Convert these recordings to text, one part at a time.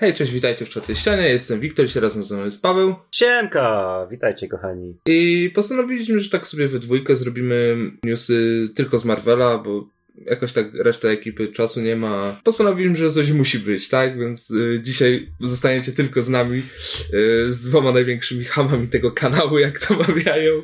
Hej, cześć, witajcie w czwartej ścianie, jestem Wiktor, dzisiaj razem ze mną jest Paweł. Siemka, witajcie kochani. I postanowiliśmy, że tak sobie we dwójkę zrobimy newsy tylko z Marvela, bo jakoś tak reszta ekipy czasu nie ma. Postanowiłem, że coś musi być, tak? Więc y, dzisiaj zostaniecie tylko z nami, y, z dwoma największymi hamami tego kanału, jak to mawiają.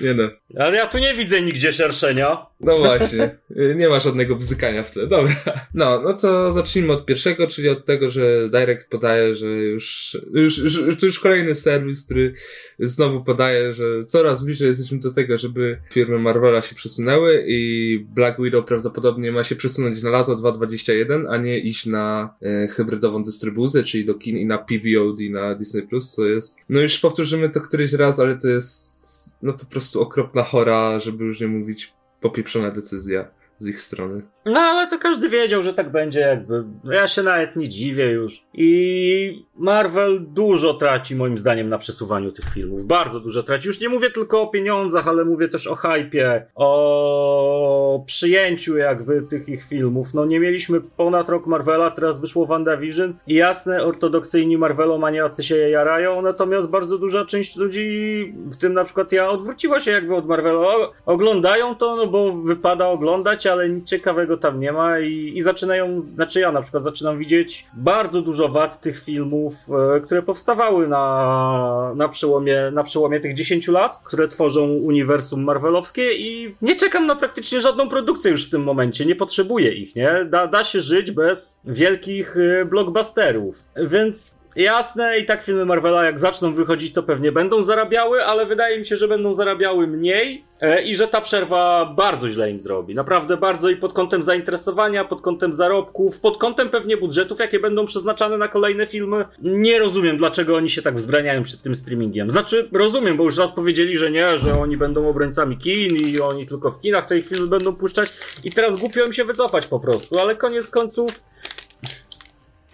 Nie no. Ale ja tu nie widzę nigdzie szerszenia. No właśnie, y, nie ma żadnego bzykania w tle. Dobra. No, no to zacznijmy od pierwszego, czyli od tego, że Direct podaje, że już, już, już to już kolejny serwis, który znowu podaje, że coraz bliżej jesteśmy do tego, żeby firmy Marvela się przesunęły i Black Widow prawdopodobnie ma się przesunąć na lato 2021, a nie iść na e, hybrydową dystrybucję, czyli do kin i na PVOD na Disney+, co jest, no już powtórzymy to któryś raz, ale to jest no po prostu okropna chora, żeby już nie mówić popieprzona decyzja z ich strony. No ale to każdy wiedział, że tak będzie jakby. Ja się nawet nie dziwię już. I Marvel dużo traci moim zdaniem na przesuwaniu tych filmów. Bardzo dużo traci. Już nie mówię tylko o pieniądzach, ale mówię też o hypie, o przyjęciu jakby tych ich filmów. No nie mieliśmy ponad rok Marvela, teraz wyszło WandaVision i jasne, ortodoksyjni Marvelomaniacy się je jarają, natomiast bardzo duża część ludzi, w tym na przykład ja, odwróciła się jakby od Marvela. Oglądają to, no bo wypada oglądać, ale nic ciekawego tam nie ma i, i zaczynają, znaczy ja na przykład zaczynam widzieć bardzo dużo wad tych filmów, e, które powstawały na, na, przełomie, na przełomie tych 10 lat, które tworzą uniwersum marvelowskie i nie czekam na praktycznie żadną produkcję już w tym momencie, nie potrzebuję ich, nie? Da, da się żyć bez wielkich e, blockbusterów, więc Jasne, i tak filmy Marvela, jak zaczną wychodzić, to pewnie będą zarabiały, ale wydaje mi się, że będą zarabiały mniej e, i że ta przerwa bardzo źle im zrobi. Naprawdę bardzo i pod kątem zainteresowania, pod kątem zarobków, pod kątem pewnie budżetów, jakie będą przeznaczane na kolejne filmy. Nie rozumiem, dlaczego oni się tak wzbraniają przed tym streamingiem. Znaczy, rozumiem, bo już raz powiedzieli, że nie, że oni będą obrońcami kin i oni tylko w kinach te ich filmy będą puszczać i teraz głupio im się wycofać po prostu, ale koniec końców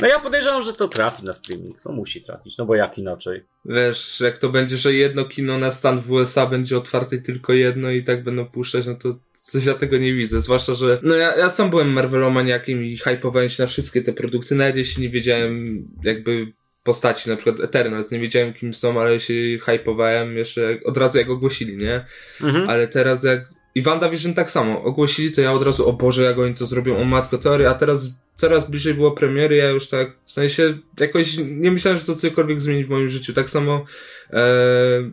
no ja podejrzewam, że to trafi na streaming. No musi trafić, no bo jak inaczej. Wiesz, jak to będzie, że jedno kino na stan w USA będzie otwarte tylko jedno i tak będą puszczać, no to coś ja tego nie widzę. Zwłaszcza, że no ja, ja sam byłem Marvelomaniakiem i hypowałem się na wszystkie te produkcje, nawet jeśli nie wiedziałem jakby postaci, na przykład Eternals, nie wiedziałem kim są, ale się hypowałem jeszcze od razu jak ogłosili, nie? Mhm. Ale teraz jak i WandaVision tak samo. Ogłosili to ja od razu, o Boże, jak oni to zrobią, o matko teorii, a teraz coraz bliżej było premiery, ja już tak, w sensie jakoś nie myślałem, że to cokolwiek zmieni w moim życiu. Tak samo e,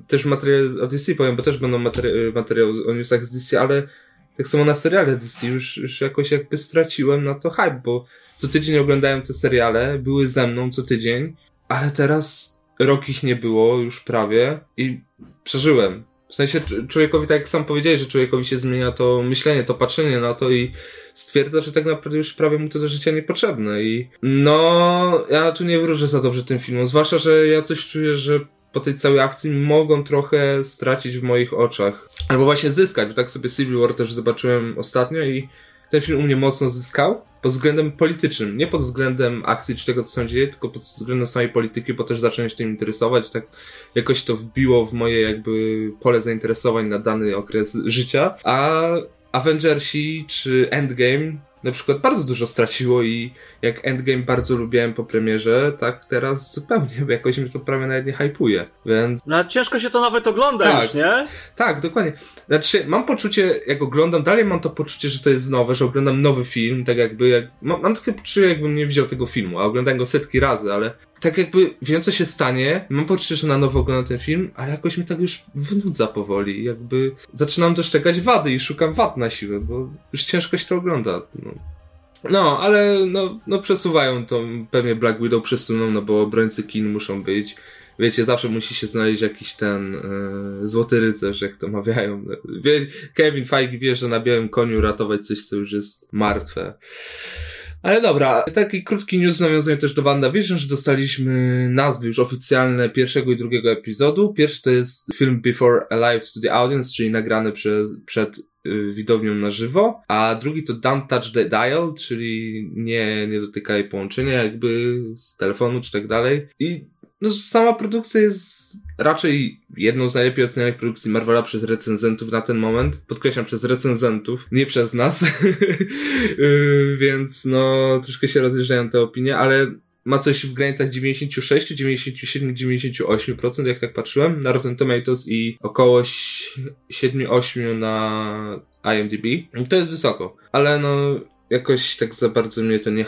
też materiał o DC powiem, bo też będą materi- materiał o newsach z DC, ale tak samo na seriale DC już, już jakoś jakby straciłem na to hype, bo co tydzień oglądałem te seriale, były ze mną co tydzień, ale teraz rok ich nie było już prawie i przeżyłem. W sensie człowiekowi, tak jak sam powiedziałeś, że człowiekowi się zmienia to myślenie, to patrzenie na to i stwierdza, że tak naprawdę już prawie mu to do życia niepotrzebne i no, ja tu nie wróżę za dobrze tym filmom, zwłaszcza, że ja coś czuję, że po tej całej akcji mogą trochę stracić w moich oczach. Albo właśnie zyskać, bo tak sobie Civil War też zobaczyłem ostatnio i ten film u mnie mocno zyskał pod względem politycznym, nie pod względem akcji czy tego, co się dzieje, tylko pod względem samej polityki, bo też zacząłem się tym interesować, tak jakoś to wbiło w moje jakby pole zainteresowań na dany okres życia, a Avengersi czy Endgame na przykład bardzo dużo straciło i jak Endgame bardzo lubiłem po premierze, tak teraz zupełnie, bo jakoś mi to prawie nawet nie hypuje, więc... No ciężko się to nawet ogląda tak, już, nie? Tak, dokładnie. Znaczy, mam poczucie, jak oglądam, dalej mam to poczucie, że to jest nowe, że oglądam nowy film, tak jakby, jak... mam, mam takie poczucie, jakbym nie widział tego filmu, a oglądałem go setki razy, ale tak jakby wiem, co się stanie, mam poczucie, że na nowo oglądam ten film, ale jakoś mi tak już wnudza powoli, jakby zaczynam dostrzegać wady i szukam wad na siłę, bo już ciężko się to ogląda. No. No, ale no, no przesuwają to, pewnie Black Widow przesuną, no bo obrońcy kin muszą być. Wiecie, zawsze musi się znaleźć jakiś ten e, złoty rycerz, jak to mawiają. Wie, Kevin Feige wie, że na białym koniu ratować coś, co już jest martwe. Ale dobra, taki krótki news nawiązuje też do WandaVision, że dostaliśmy nazwy już oficjalne pierwszego i drugiego epizodu. Pierwszy to jest film Before Alive to the Audience, czyli nagrany przez, przed widownią na żywo, a drugi to Don't Touch the Dial, czyli nie, nie dotykaj połączenia jakby z telefonu czy tak dalej. I no, sama produkcja jest raczej jedną z najlepiej ocenianych produkcji Marvela przez recenzentów na ten moment. Podkreślam, przez recenzentów, nie przez nas. Y, więc no, troszkę się rozjeżdżają te opinie, ale ma coś w granicach 96, 97, 98%, jak tak patrzyłem, na Rotten Tomatoes i około 7-8 na IMDb. To jest wysoko, ale no jakoś tak za bardzo mnie to nie,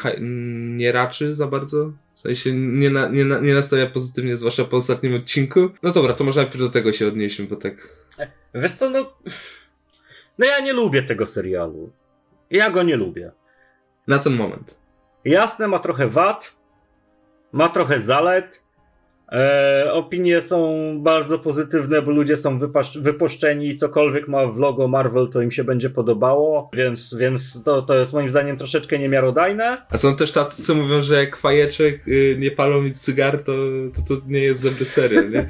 nie raczy za bardzo. W sensie nie, na, nie, na, nie nastawia pozytywnie, zwłaszcza po ostatnim odcinku. No dobra, to może najpierw do tego się odnieśmy, bo tak... Wiesz co, no... No ja nie lubię tego serialu. Ja go nie lubię. Na ten moment. Jasne, ma trochę wad, ma trochę zalet. E, opinie są bardzo pozytywne, bo ludzie są wypuszczeni i cokolwiek ma w logo Marvel, to im się będzie podobało, więc, więc to, to jest moim zdaniem troszeczkę niemiarodajne. A są też tacy, co mówią, że jak fajeczek y, nie palą nic cygar, to, to, to nie jest dobry serial, nie?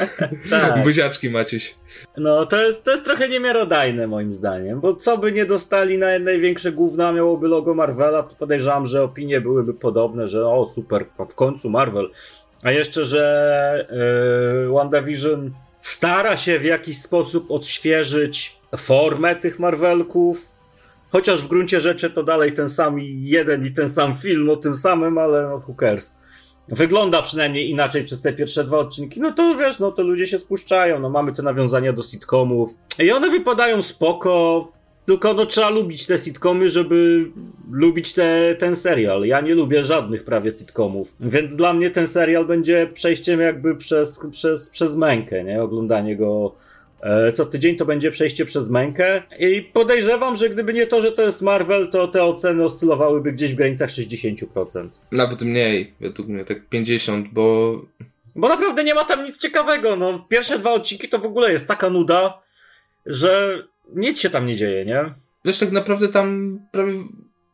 tak. Buziaczki Maciś. No, to jest, to jest trochę niemiarodajne moim zdaniem, bo co by nie dostali na największe główna miałoby logo Marvela, to podejrzewam, że opinie byłyby podobne, że o super, w końcu Marvel. A jeszcze, że yy, WandaVision stara się w jakiś sposób odświeżyć formę tych Marvelków, chociaż w gruncie rzeczy to dalej ten sam jeden i ten sam film o tym samym, ale no cares. Wygląda przynajmniej inaczej przez te pierwsze dwa odcinki, no to wiesz, no to ludzie się spuszczają, no mamy te nawiązania do sitcomów i one wypadają spoko, tylko no trzeba lubić te sitcomy, żeby lubić te, ten serial. Ja nie lubię żadnych prawie sitcomów, więc dla mnie ten serial będzie przejściem jakby przez, przez, przez mękę, nie? Oglądanie go E, co tydzień to będzie przejście przez mękę i podejrzewam, że gdyby nie to, że to jest Marvel, to te oceny oscylowałyby gdzieś w granicach 60%. Nawet mniej, według mnie, tak 50, bo... Bo naprawdę nie ma tam nic ciekawego, no. Pierwsze dwa odcinki to w ogóle jest taka nuda, że nic się tam nie dzieje, nie? Wiesz, tak naprawdę tam prawie,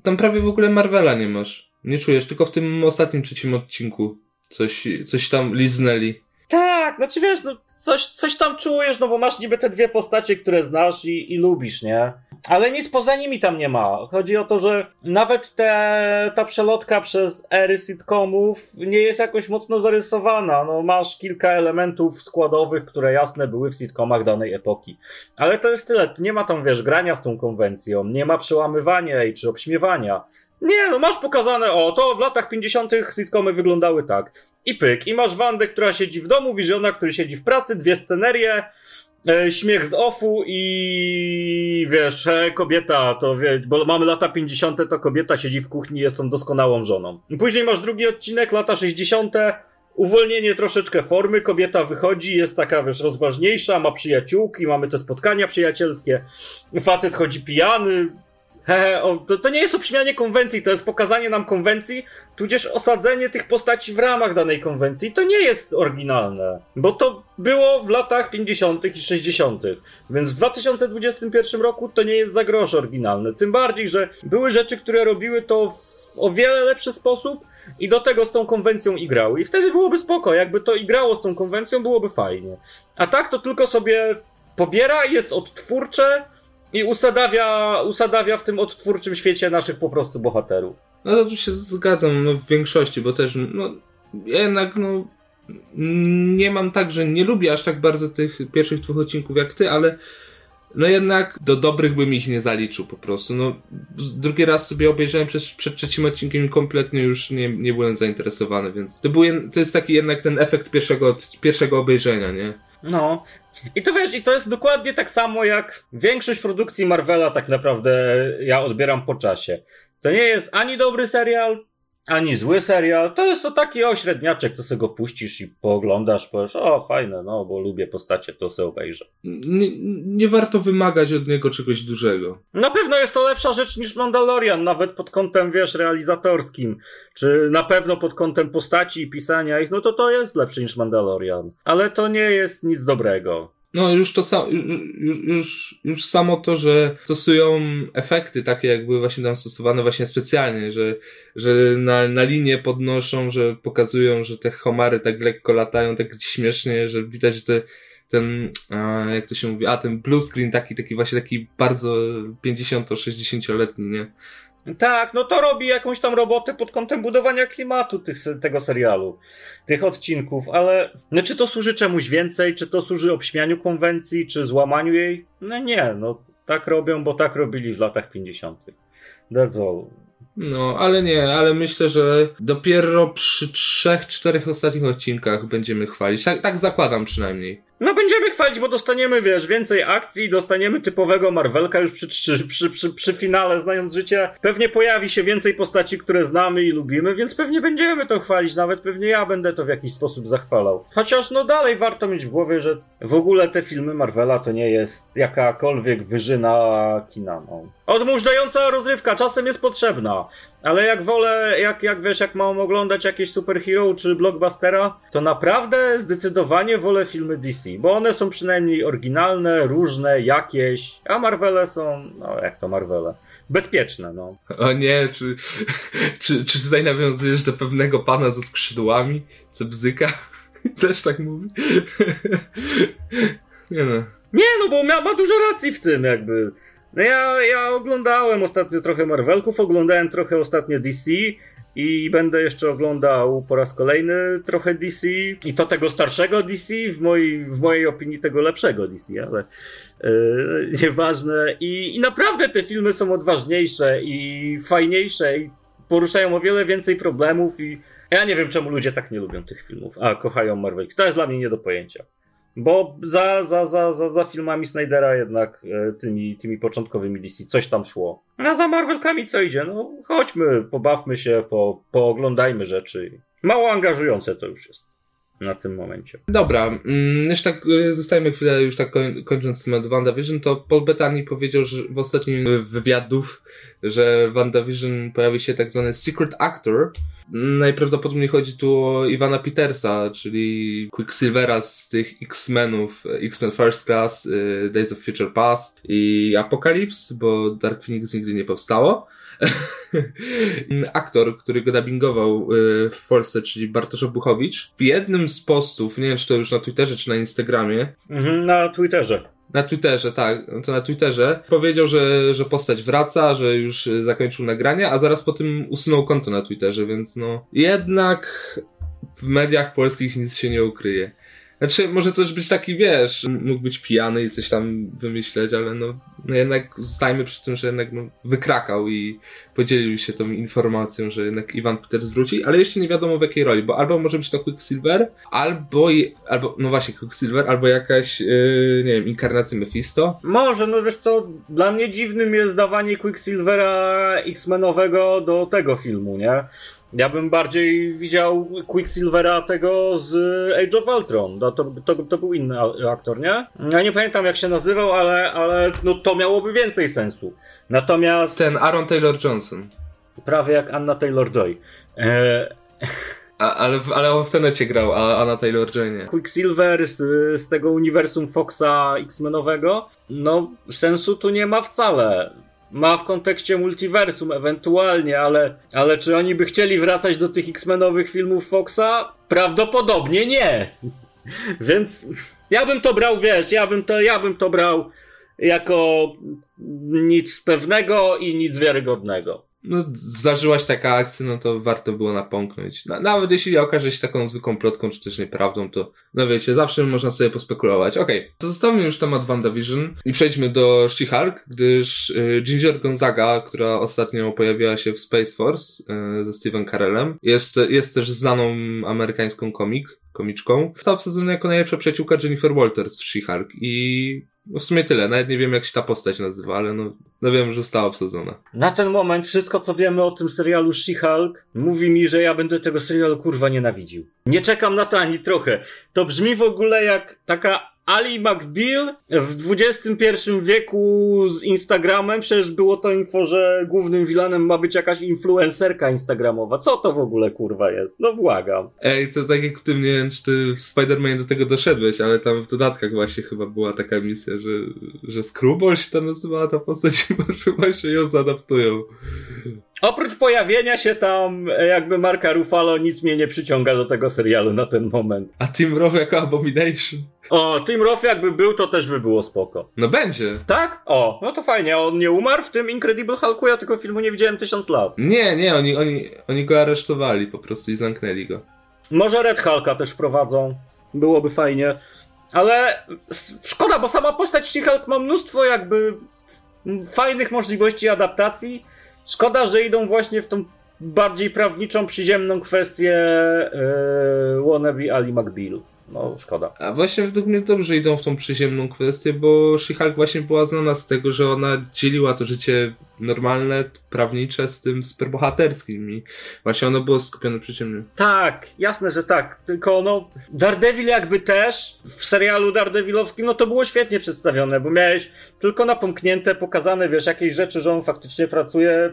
tam prawie w ogóle Marvela nie masz. Nie czujesz, tylko w tym ostatnim trzecim odcinku coś, coś tam liznęli. Tak, znaczy wiesz, no, coś, coś tam czujesz, no bo masz niby te dwie postacie, które znasz i, i lubisz, nie? Ale nic poza nimi tam nie ma. Chodzi o to, że nawet te, ta przelotka przez ery sitcomów nie jest jakoś mocno zarysowana. No, masz kilka elementów składowych, które jasne były w sitcomach danej epoki. Ale to jest tyle. Nie ma tam, wiesz, grania z tą konwencją, nie ma przełamywania jej czy obśmiewania. Nie, no masz pokazane, o, to w latach 50. sitcomy wyglądały tak. I pyk. I masz Wandę, która siedzi w domu, Visiona, który siedzi w pracy, dwie scenerie, śmiech z offu i wiesz, e, kobieta, to wiesz, bo mamy lata 50., to kobieta siedzi w kuchni, jest tą doskonałą żoną. Później masz drugi odcinek, lata 60., uwolnienie troszeczkę formy, kobieta wychodzi, jest taka, wiesz, rozważniejsza, ma przyjaciółki, mamy te spotkania przyjacielskie, facet chodzi pijany, O, to, to, nie jest obśmianie konwencji, to jest pokazanie nam konwencji, tudzież osadzenie tych postaci w ramach danej konwencji. To nie jest oryginalne, bo to było w latach 50. i 60., więc w 2021 roku to nie jest za grosz oryginalne. Tym bardziej, że były rzeczy, które robiły to w o wiele lepszy sposób i do tego z tą konwencją igrały. I wtedy byłoby spoko, jakby to igrało z tą konwencją, byłoby fajnie. A tak to tylko sobie pobiera, jest odtwórcze i usadawia, usadawia w tym odtwórczym świecie naszych po prostu bohaterów. No to tu się zgadzam no, w większości, bo też no, jednak no, nie mam tak, że nie lubię aż tak bardzo tych pierwszych dwóch odcinków jak ty, ale no jednak do dobrych bym ich nie zaliczył po prostu. No, drugi raz sobie obejrzałem przed, przed trzecim odcinkiem i kompletnie już nie, nie byłem zainteresowany, więc to, był, to jest taki jednak ten efekt pierwszego, pierwszego obejrzenia, nie? No, i to wiesz, i to jest dokładnie tak samo jak większość produkcji Marvela tak naprawdę ja odbieram po czasie. To nie jest ani dobry serial, ani zły serial. To jest to taki ośredniaczek, to sobie go puścisz i pooglądasz, powiesz, o fajne, no bo lubię postacie, to sobie obejrzę. Nie, nie warto wymagać od niego czegoś dużego. Na pewno jest to lepsza rzecz niż Mandalorian, nawet pod kątem, wiesz, realizatorskim, czy na pewno pod kątem postaci i pisania ich, no to to jest lepszy niż Mandalorian. Ale to nie jest nic dobrego. No już to samo, już, już, już samo to, że stosują efekty takie, jak były właśnie tam stosowane właśnie specjalnie, że, że na, na linię podnoszą, że pokazują, że te homary tak lekko latają, tak śmiesznie, że widać, że te, ten, jak to się mówi, a ten blue screen taki, taki właśnie taki bardzo 50-60-letni, nie? Tak, no to robi jakąś tam robotę pod kątem budowania klimatu tych, tego serialu, tych odcinków, ale no, czy to służy czemuś więcej, czy to służy obśmianiu konwencji, czy złamaniu jej? No nie, no tak robią, bo tak robili w latach 50. That's all. No, ale nie, ale myślę, że dopiero przy trzech, czterech ostatnich odcinkach będziemy chwalić. Tak, tak zakładam przynajmniej. No będziemy chwalić, bo dostaniemy, wiesz, więcej akcji, dostaniemy typowego Marvelka już przy, przy, przy, przy, przy finale, znając życie. Pewnie pojawi się więcej postaci, które znamy i lubimy, więc pewnie będziemy to chwalić, nawet pewnie ja będę to w jakiś sposób zachwalał. Chociaż no dalej warto mieć w głowie, że w ogóle te filmy Marvela to nie jest jakakolwiek wyżyna kina. No. Odmurzająca rozrywka czasem jest potrzebna, ale jak wolę, jak, jak wiesz, jak mam oglądać jakieś superhero czy blockbustera, to naprawdę zdecydowanie wolę filmy DC, bo one są przynajmniej oryginalne, różne, jakieś, a Marvele są, no jak to Marvele, bezpieczne, no. O nie, czy, czy, czy tutaj nawiązujesz do pewnego pana ze skrzydłami, co bzyka? Też tak mówi? nie no. Nie, no bo ma, ma dużo racji w tym, jakby. No ja, ja oglądałem ostatnio trochę Marvelków, oglądałem trochę ostatnio DC i będę jeszcze oglądał po raz kolejny trochę DC i to tego starszego DC, w mojej, w mojej opinii tego lepszego DC, ale yy, nieważne. I, I naprawdę te filmy są odważniejsze i fajniejsze i poruszają o wiele więcej problemów i ja nie wiem czemu ludzie tak nie lubią tych filmów, a kochają Marvel. To jest dla mnie nie do pojęcia. Bo za, za, za, za, za filmami Snydera jednak e, tymi, tymi początkowymi DC coś tam szło. A za Marvelkami co idzie? No chodźmy, pobawmy się, po, pooglądajmy rzeczy. Mało angażujące to już jest na tym momencie. Dobra, mm, jeszcze tak y, zostajemy chwilę już tak koń, kończąc temat WandaVision, to Paul Bettany powiedział że w ostatnim wywiadów, że WandaVision pojawi się tak zwany secret actor. Najprawdopodobniej chodzi tu o Ivana Petersa, czyli Quicksilvera z tych X-Menów, X-Men First Class, y, Days of Future Past i Apocalypse, bo Dark Phoenix nigdy nie powstało. Aktor, który go dubbingował y, w Polsce, czyli Bartosz Obuchowicz, w jednym z postów, nie wiem czy to już na Twitterze czy na Instagramie, mhm, na Twitterze. Na Twitterze, tak, to na Twitterze. Powiedział, że, że postać wraca, że już zakończył nagrania, a zaraz po tym usunął konto na Twitterze, więc no. Jednak w mediach polskich nic się nie ukryje. Znaczy, może też być taki, wiesz, mógł być pijany i coś tam wymyśleć, ale no, no jednak zostajmy przy tym, że jednak no, wykrakał i podzielił się tą informacją, że jednak Iwan Peter zwróci, ale jeszcze nie wiadomo w jakiej roli, bo albo może być to Quicksilver, albo, albo no właśnie Quicksilver, albo jakaś, yy, nie wiem, inkarnacja Mephisto. Może, no wiesz co, dla mnie dziwnym jest dawanie Quicksilvera X-Menowego do tego filmu, nie? Ja bym bardziej widział Quicksilvera tego z Age of Ultron. No, to, to, to był inny aktor, nie? Ja nie pamiętam jak się nazywał, ale, ale no, to miałoby więcej sensu. Natomiast... Ten Aaron Taylor-Johnson. Prawie jak Anna Taylor-Joy. E... A, ale, ale on w tenecie grał, a Anna Taylor-Joy nie. Quicksilver z, z tego uniwersum Foxa X-Menowego, no sensu tu nie ma wcale ma w kontekście multiversum ewentualnie, ale, ale czy oni by chcieli wracać do tych X-Menowych filmów Foxa? Prawdopodobnie nie. Więc ja bym to brał, wiesz, ja bym to, ja bym to brał jako nic pewnego i nic wiarygodnego no, zdarzyłaś taka akcja, no to warto było napomknąć. nawet jeśli okaże się taką zwykłą plotką, czy też nieprawdą, to no wiecie, zawsze można sobie pospekulować. Okej, okay. zostawmy już temat WandaVision i przejdźmy do She-Hulk, gdyż y, Ginger Gonzaga, która ostatnio pojawiła się w Space Force y, ze Steven Carellem, jest, jest też znaną amerykańską komik, komiczką. Została obsadzona jako najlepsza przyjaciółka Jennifer Walters w She-Hulk i no w sumie tyle, nawet nie wiem jak się ta postać nazywa, ale no, no wiem, że została obsadzona. Na ten moment wszystko co wiemy o tym serialu She-Hulk mówi mi, że ja będę tego serialu kurwa nienawidził. Nie czekam na to ani trochę. To brzmi w ogóle jak taka Ali McBeal w XXI wieku z Instagramem, przecież było to info, że głównym vilanem ma być jakaś influencerka instagramowa. Co to w ogóle kurwa jest? No błagam. Ej, to tak jak w tym, nie wiem, czy ty w Spider-Manie do tego doszedłeś, ale tam w dodatkach właśnie chyba była taka misja, że, że Screwball się tam nazywała ta postać i może właśnie ją zaadaptują. Oprócz pojawienia się tam jakby Marka Ruffalo nic mnie nie przyciąga do tego serialu na ten moment. A Tim Roth jako Abomination? O, Tim Roth jakby był, to też by było spoko. No będzie. Tak? O, no to fajnie. On nie umarł w tym Incredible Hulku? Ja tego filmu nie widziałem tysiąc lat. Nie, nie, oni, oni, oni go aresztowali po prostu i zamknęli go. Może Red Hulka też wprowadzą. Byłoby fajnie. Ale szkoda, bo sama postać She-Hulk ma mnóstwo jakby fajnych możliwości adaptacji Szkoda, że idą właśnie w tą bardziej prawniczą, przyziemną kwestię yy, wannabe Ali McBeal. No, szkoda. A właśnie według mnie dobrze idą w tą przyziemną kwestię, bo She-Hulk właśnie była znana z tego, że ona dzieliła to życie normalne, prawnicze z tym superbohaterskim i właśnie ono było skupione przyziemnie. Tak, jasne, że tak, tylko no Daredevil jakby też w serialu Daredevilowskim no to było świetnie przedstawione, bo miałeś tylko napomknięte, pokazane, wiesz, jakieś rzeczy, że on faktycznie pracuje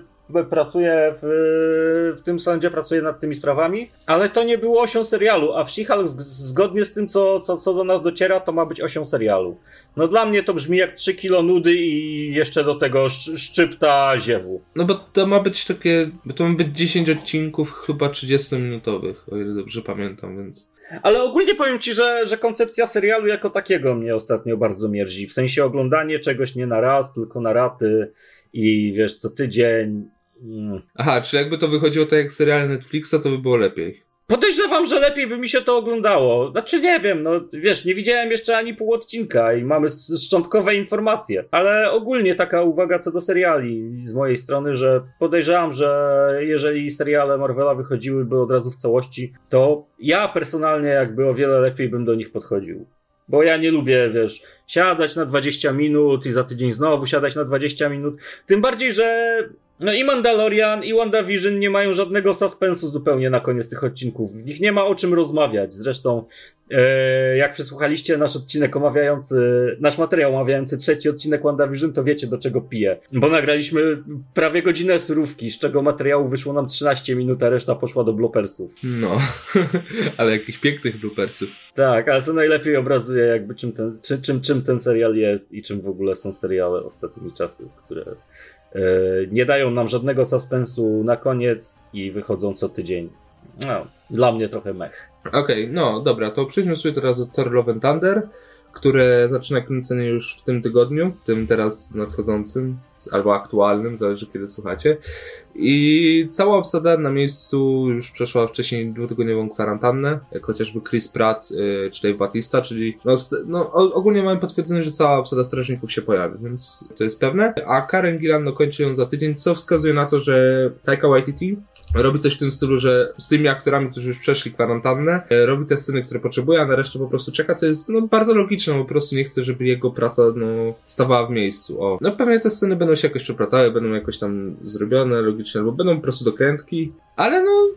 pracuje w, w tym sądzie, pracuje nad tymi sprawami, ale to nie było osią serialu, a w She-Hulk zgodnie z tym, co, co, co do nas dociera, to ma być osią serialu. No dla mnie to brzmi jak 3 kilo nudy i jeszcze do tego szczypta ziewu. No bo to ma być takie, to ma być 10 odcinków chyba 30-minutowych, o ile dobrze pamiętam, więc... Ale ogólnie powiem ci, że, że koncepcja serialu jako takiego mnie ostatnio bardzo mierzi. W sensie oglądanie czegoś nie na raz, tylko na raty i wiesz, co tydzień Mm. Aha, czy jakby to wychodziło tak jak serial Netflixa, to by było lepiej. Podejrzewam, że lepiej by mi się to oglądało. Znaczy nie wiem, no wiesz, nie widziałem jeszcze ani pół odcinka i mamy szczątkowe informacje. Ale ogólnie taka uwaga co do seriali z mojej strony, że podejrzewam, że jeżeli seriale Marvela wychodziłyby od razu w całości, to ja personalnie jakby o wiele lepiej bym do nich podchodził. Bo ja nie lubię, wiesz, siadać na 20 minut i za tydzień znowu siadać na 20 minut. Tym bardziej, że no i Mandalorian i WandaVision nie mają żadnego suspensu zupełnie na koniec tych odcinków. W nich nie ma o czym rozmawiać. Zresztą, e, jak przesłuchaliście nasz odcinek omawiający, nasz materiał omawiający trzeci odcinek WandaVision, to wiecie do czego piję. Bo nagraliśmy prawie godzinę surówki, z czego materiału wyszło nam 13 minut, a reszta poszła do bloopersów. No, ale jakich pięknych bloopersów. Tak, ale co najlepiej obrazuje jakby czym ten, czy, czym, czym ten serial jest i czym w ogóle są seriale ostatnimi czasy, które nie dają nam żadnego suspensu na koniec i wychodzą co tydzień. No, dla mnie trochę mech. Okej, okay, no dobra, to przejdźmy sobie teraz do Thor Love Thunder, które zaczyna kręcenie już w tym tygodniu, tym teraz nadchodzącym, albo aktualnym, zależy kiedy słuchacie. I cała obsada na miejscu już przeszła wcześniej dwutygodniową kwarantannę, jak chociażby Chris Pratt yy, czy Dave Batista, czyli no, no, ogólnie mamy potwierdzenie, że cała obsada strażników się pojawi, więc to jest pewne. A Karen Gillan dokończy ją za tydzień, co wskazuje na to, że Taika Waititi robi coś w tym stylu, że z tymi aktorami, którzy już przeszli kwarantannę, e, robi te sceny, które potrzebuje, a na resztę po prostu czeka, co jest no, bardzo logiczne, po prostu nie chce, żeby jego praca no, stawała w miejscu. O. No pewnie te sceny będą się jakoś przeplatały, będą jakoś tam zrobione logicznie, albo będą po prostu dokrętki, ale no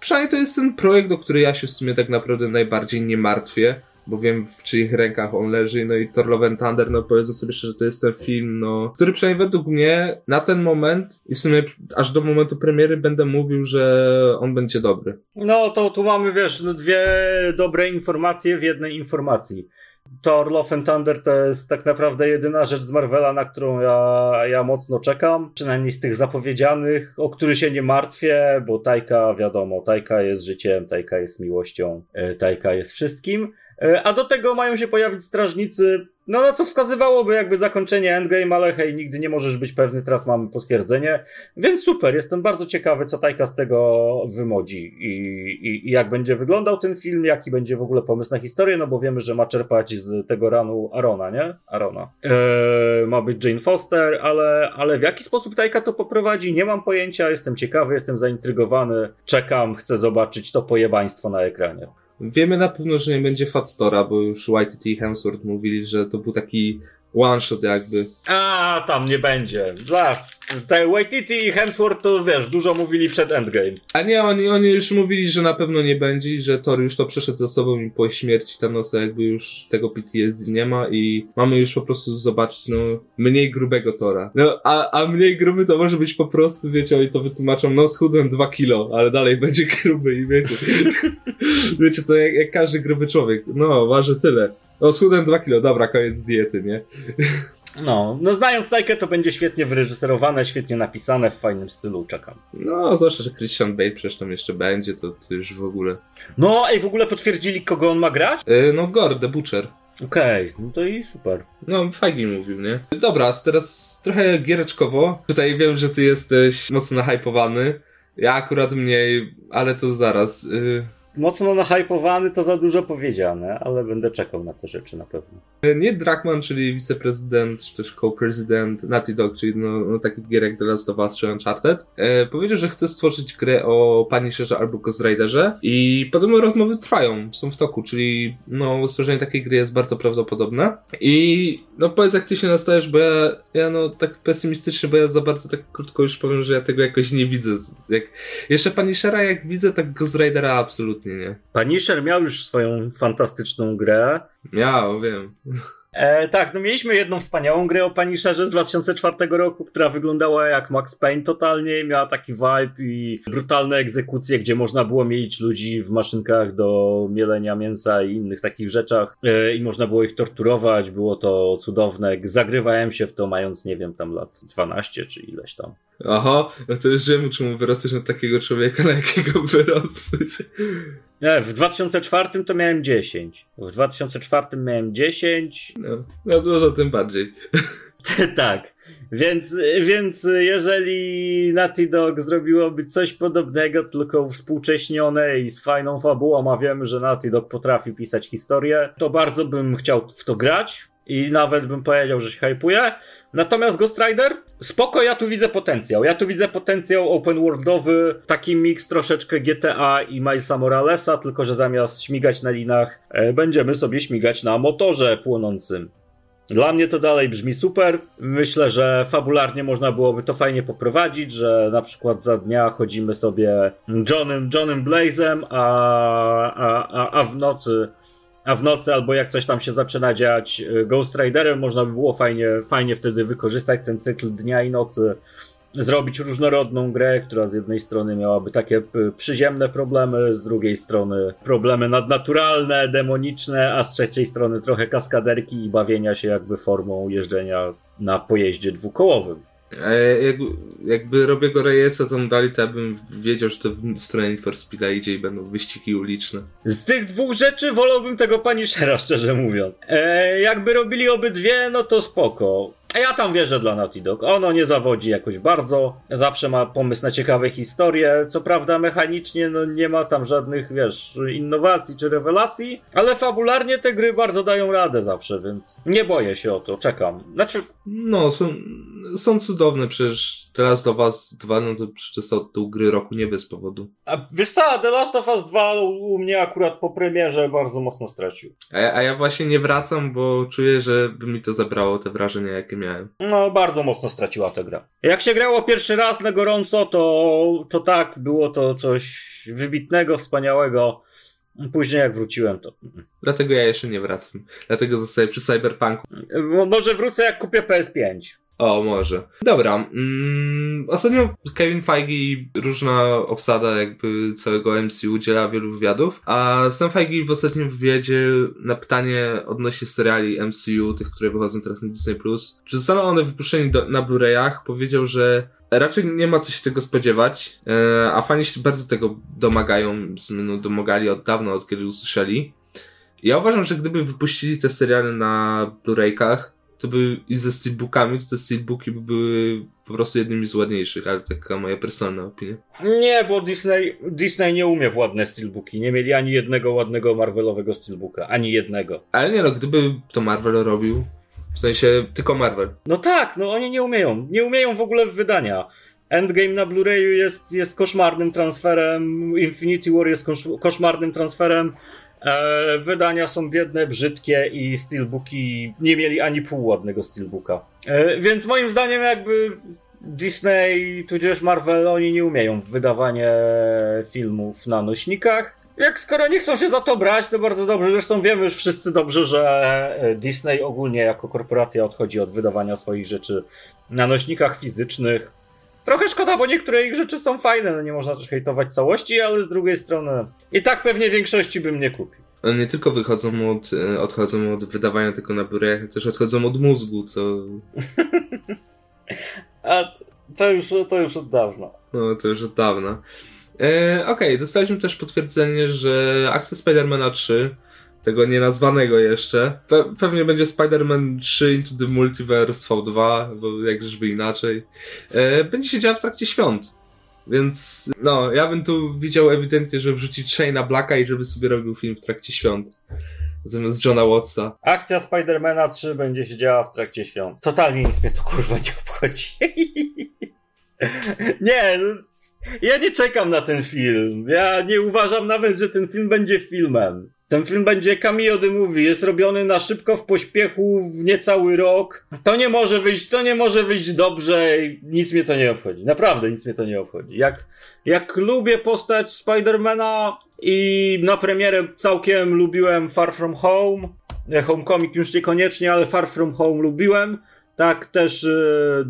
przynajmniej to jest ten projekt, o który ja się w sumie tak naprawdę najbardziej nie martwię bo wiem w czyich rękach on leży, no i Thor Love and Thunder, no powiedzmy sobie szczerze, że to jest ten film, no, który przynajmniej według mnie na ten moment i w sumie aż do momentu premiery będę mówił, że on będzie dobry. No to tu mamy, wiesz, no, dwie dobre informacje w jednej informacji. Thor Love and Thunder to jest tak naprawdę jedyna rzecz z Marvela, na którą ja, ja mocno czekam. Przynajmniej z tych zapowiedzianych, o który się nie martwię, bo Tajka, wiadomo, Tajka jest życiem, Tajka jest miłością, e, Tajka jest wszystkim. E, a do tego mają się pojawić strażnicy, no na co wskazywałoby jakby zakończenie Endgame, ale hej, nigdy nie możesz być pewny, teraz mamy potwierdzenie. Więc super, jestem bardzo ciekawy, co Tajka z tego wymodzi i, i, i jak będzie wyglądał ten film, jaki będzie w ogóle pomysł na historię, no bo wiemy, że ma czerpać z tego ranu Arona, nie? Arona. Eee, ma być Jane Foster, ale, ale w jaki sposób Tajka to poprowadzi, nie mam pojęcia, jestem ciekawy, jestem zaintrygowany, czekam, chcę zobaczyć to pojebaństwo na ekranie. Wiemy na pewno, że nie będzie Fattora, bo już White i Hemsworth mówili, że to był taki one shot jakby. A, tam nie będzie. Za, te Waititi i Hemsworth to wiesz, dużo mówili przed Endgame. A nie, oni, oni już mówili, że na pewno nie będzie że Thor już to przeszedł za sobą i po śmierci Thanosa jakby już tego PTSD nie ma i mamy już po prostu zobaczyć, no, mniej grubego Tora. No, a, a mniej gruby to może być po prostu, wiecie, oni to wytłumaczą, no schudłem dwa kilo, ale dalej będzie gruby i wiecie. wiecie, to jak, jak każdy gruby człowiek. No, waży tyle. No, schudłem 2 kilo, dobra, koniec diety, nie? No, no znając Tajkę, to będzie świetnie wyreżyserowane, świetnie napisane, w fajnym stylu, czekam. No, zwłaszcza, że Christian Bale przecież tam jeszcze będzie, to, to już w ogóle... No, ej, w ogóle potwierdzili, kogo on ma grać? Yy, no, Gore, The Butcher. Okej, okay, no to i super. No, fajnie mówił, nie? Dobra, teraz trochę giereczkowo. Tutaj wiem, że ty jesteś mocno nahypowany. Ja akurat mniej, ale to zaraz. Yy mocno nahypowany to za dużo powiedziane, ale będę czekał na te rzeczy na pewno. Nie Druckmann, czyli wiceprezydent, czy też co-prezydent Naughty Dog, czyli no, no taki gier jak The Last of Us czy Uncharted, e, powiedział, że chce stworzyć grę o Punisherze albo Ghost Riderze i podobno rozmowy trwają, są w toku, czyli no stworzenie takiej gry jest bardzo prawdopodobne i no powiedz jak ty się nastajesz, bo ja, ja no tak pesymistycznie, bo ja za bardzo tak krótko już powiem, że ja tego jakoś nie widzę. Jak, jeszcze Punishera jak widzę, tak Ghost Ridera absolutnie nie. Punisher miał już swoją fantastyczną grę. Miał, wiem. E, tak, no mieliśmy jedną wspaniałą grę o Punisherze z 2004 roku, która wyglądała jak Max Payne totalnie, miała taki vibe i brutalne egzekucje, gdzie można było mieć ludzi w maszynkach do mielenia mięsa i innych takich rzeczach e, i można było ich torturować, było to cudowne. Zagrywałem się w to mając, nie wiem, tam lat 12 czy ileś tam. Aha, no to już wiemy, czemu wyrosłeś na takiego człowieka, na jakiego wyrosłeś. Nie, w 2004 to miałem 10. W 2004 miałem 10. No, no to, to tym bardziej. tak. Więc, więc jeżeli Naughty Dog zrobiłoby coś podobnego, tylko współcześnione i z fajną fabułą, a wiemy, że Naughty Dog potrafi pisać historię, to bardzo bym chciał w to grać i nawet bym powiedział, że się hypuje. Natomiast Ghost Rider, spoko, ja tu widzę potencjał. Ja tu widzę potencjał open worldowy, taki mix troszeczkę GTA i Milesa Moralesa, tylko że zamiast śmigać na linach, e, będziemy sobie śmigać na motorze płonącym. Dla mnie to dalej brzmi super. Myślę, że fabularnie można byłoby to fajnie poprowadzić, że na przykład za dnia chodzimy sobie Johnem, Johnem Blazem, a, a, a, a w nocy a w nocy albo jak coś tam się zaczyna dziać y, Ghost Riderem, można by było fajnie, fajnie wtedy wykorzystać ten cykl dnia i nocy, zrobić różnorodną grę, która z jednej strony miałaby takie y, przyziemne problemy, z drugiej strony problemy nadnaturalne, demoniczne, a z trzeciej strony trochę kaskaderki i bawienia się jakby formą jeżdżenia na pojeździe dwukołowym. Jakby, jakby robię go rejestr, to dali, to ja bym wiedział, że to w stronę for Speed'a idzie i będą wyścigi uliczne. Z tych dwóch rzeczy wolałbym tego Punishera, szczerze mówiąc. E, jakby robili obydwie, no to spoko. A ja tam wierzę dla Naughty Dog. Ono nie zawodzi jakoś bardzo. Zawsze ma pomysł na ciekawe historie. Co prawda mechanicznie no nie ma tam żadnych, wiesz, innowacji czy rewelacji, ale fabularnie te gry bardzo dają radę zawsze, więc nie boję się o to. Czekam. Znaczy... No, są, są cudowne przecież. Teraz do was 2, no to przecież są tu gry roku nie bez powodu. A wiesz co, The Last of Us 2 u mnie akurat po premierze bardzo mocno stracił. A ja, a ja właśnie nie wracam, bo czuję, że by mi to zabrało te wrażenia, jakie miałem. No, bardzo mocno straciła tę grę. Jak się grało pierwszy raz na gorąco, to, to tak, było to coś wybitnego, wspaniałego. Później jak wróciłem, to. Dlatego ja jeszcze nie wracam. Dlatego zostaję przy Cyberpunku. Może wrócę jak kupię PS5. O, może. Dobra. Mm, ostatnio Kevin Feige i różna obsada jakby całego MCU udziela wielu wywiadów, a sam Feige w ostatnim wywiadzie na pytanie odnośnie seriali MCU, tych, które wychodzą teraz na Disney+, czy zostaną one wypuszczeni na Blu-rayach, powiedział, że raczej nie ma co się tego spodziewać, e, a fani się bardzo tego domagają, no, domagali od dawna, od kiedy usłyszeli. Ja uważam, że gdyby wypuścili te seriale na Blu-raykach, to by i ze steelbookami, to te steelbooki by były po prostu jednymi z ładniejszych, ale taka moja personalna opinia. Nie, bo Disney, Disney nie umie w ładne steelbooki. Nie mieli ani jednego ładnego Marvelowego steelbooka, ani jednego. Ale nie no, gdyby to Marvel robił, w sensie tylko Marvel. No tak, no oni nie umieją. Nie umieją w ogóle wydania. Endgame na Blu-rayu jest, jest koszmarnym transferem, Infinity War jest kosz, koszmarnym transferem, e, wydania są biedne, brzydkie i steelbooki nie mieli ani pół ładnego steelbooka. E, więc moim zdaniem jakby Disney tudzież Marvel oni nie umieją w wydawanie filmów na nośnikach. Jak skoro nie chcą się za to brać, to bardzo dobrze. Zresztą wiemy już wszyscy dobrze, że Disney ogólnie jako korporacja odchodzi od wydawania swoich rzeczy na nośnikach fizycznych. Trochę szkoda, bo niektóre ich rzeczy są fajne, no nie można też hejtować całości, ale z drugiej strony i tak pewnie większości bym nie kupił. One nie tylko wychodzą od, e, odchodzą od wydawania tego na Blu-rayach, ale też odchodzą od mózgu, co... A to już, to już od dawna. No, to już od dawna. E, Okej, okay, dostaliśmy też potwierdzenie, że akcja Spidermana 3, tego nienazwanego jeszcze, pe pewnie będzie Spider-Man 3 Into the Multiverse V2, bo jakżeby inaczej, e, będzie się działa w trakcie świąt. Więc no, ja bym tu widział ewidentnie, że wrzucić Shane'a Blacka i żeby sobie robił film w trakcie świąt. Zamiast Johna Watsa. Akcja Spidermana 3 będzie się działa w trakcie świąt. Totalnie nic mnie to kurwa nie obchodzi. nie, ja nie czekam na ten film. Ja nie uważam nawet, że ten film będzie filmem. Ten film będzie cameo the movie, jest robiony na szybko, w pośpiechu, w niecały rok. To nie może wyjść, to nie może wyjść dobrze nic mnie to nie obchodzi. Naprawdę nic mnie to nie obchodzi. Jak, jak lubię postać Spidermana i na premierę całkiem lubiłem Far From Home, Homecoming już niekoniecznie, ale Far From Home lubiłem, tak też y,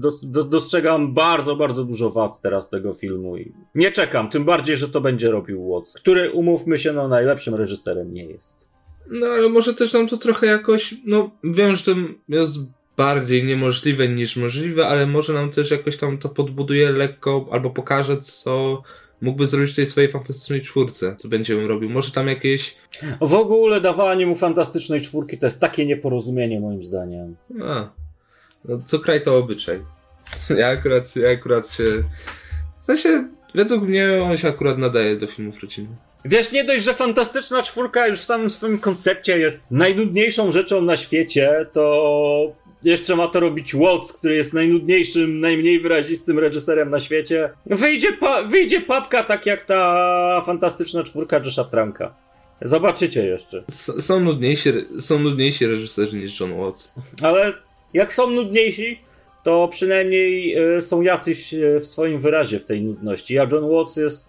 dostrzegam bardzo, bardzo dużo wad teraz tego filmu i nie czekam, tym bardziej, że to będzie robił Watts, który umówmy się, no najlepszym reżyserem nie jest. No ale może też nam to trochę jakoś, no wiem, że to jest bardziej niemożliwe niż możliwe, ale może nam też jakoś tam to podbuduje lekko albo pokaże, co mógłby zrobić w tej swojej fantastycznej czwórce, co będzie robił. Może tam jakieś... W ogóle dawanie mu fantastycznej czwórki to jest takie nieporozumienie moim zdaniem. A, no, co kraj to obyczaj. Ja akurat, ja akurat się. W sensie, według mnie on się akurat nadaje do filmów rodzinnych. Wiesz, nie dość, że fantastyczna czwórka już w samym swoim koncepcie jest najnudniejszą rzeczą na świecie, to jeszcze ma to robić Watts, który jest najnudniejszym, najmniej wyrazistym reżyserem na świecie. Wyjdzie, pa wyjdzie papka tak jak ta fantastyczna czwórka Josha Tranka. Zobaczycie jeszcze. S są, nudniejsi, są nudniejsi reżyserzy niż John Watts. Ale jak są nudniejsi, to przynajmniej e, są jacyś e, w swoim wyrazie w tej nudności. A John Watts jest.